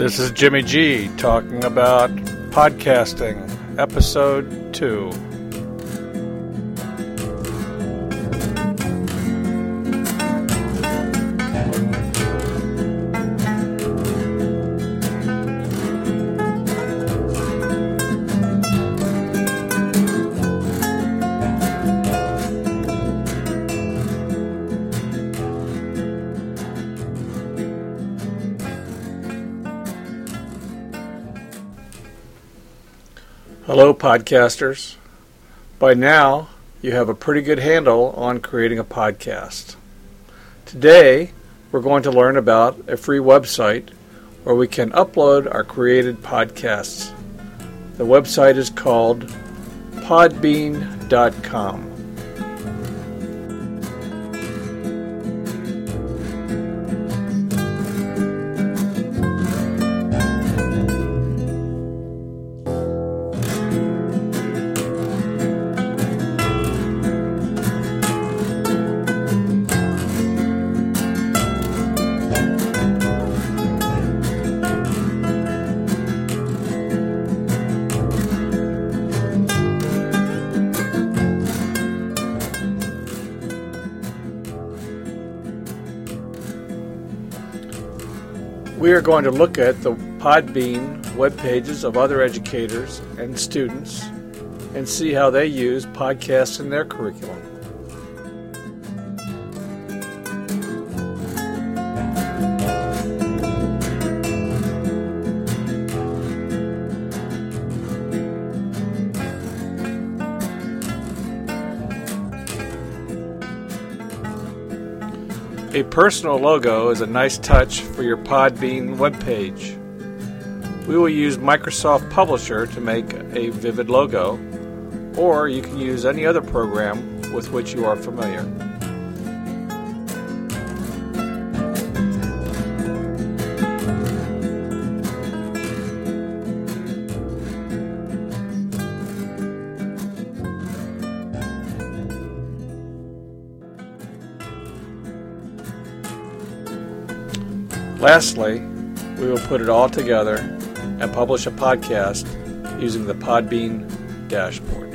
This is Jimmy G talking about podcasting, episode 2. Hello, podcasters. By now, you have a pretty good handle on creating a podcast. Today, we're going to learn about a free website where we can upload our created podcasts. The website is called podbean.com. We are going to look at the Podbean web pages of other educators and students and see how they use podcasts in their curriculum. A personal logo is a nice touch for your Podbean webpage. We will use Microsoft Publisher to make a vivid logo, or you can use any other program with which you are familiar. Lastly, we will put it all together and publish a podcast using the Podbean dashboard.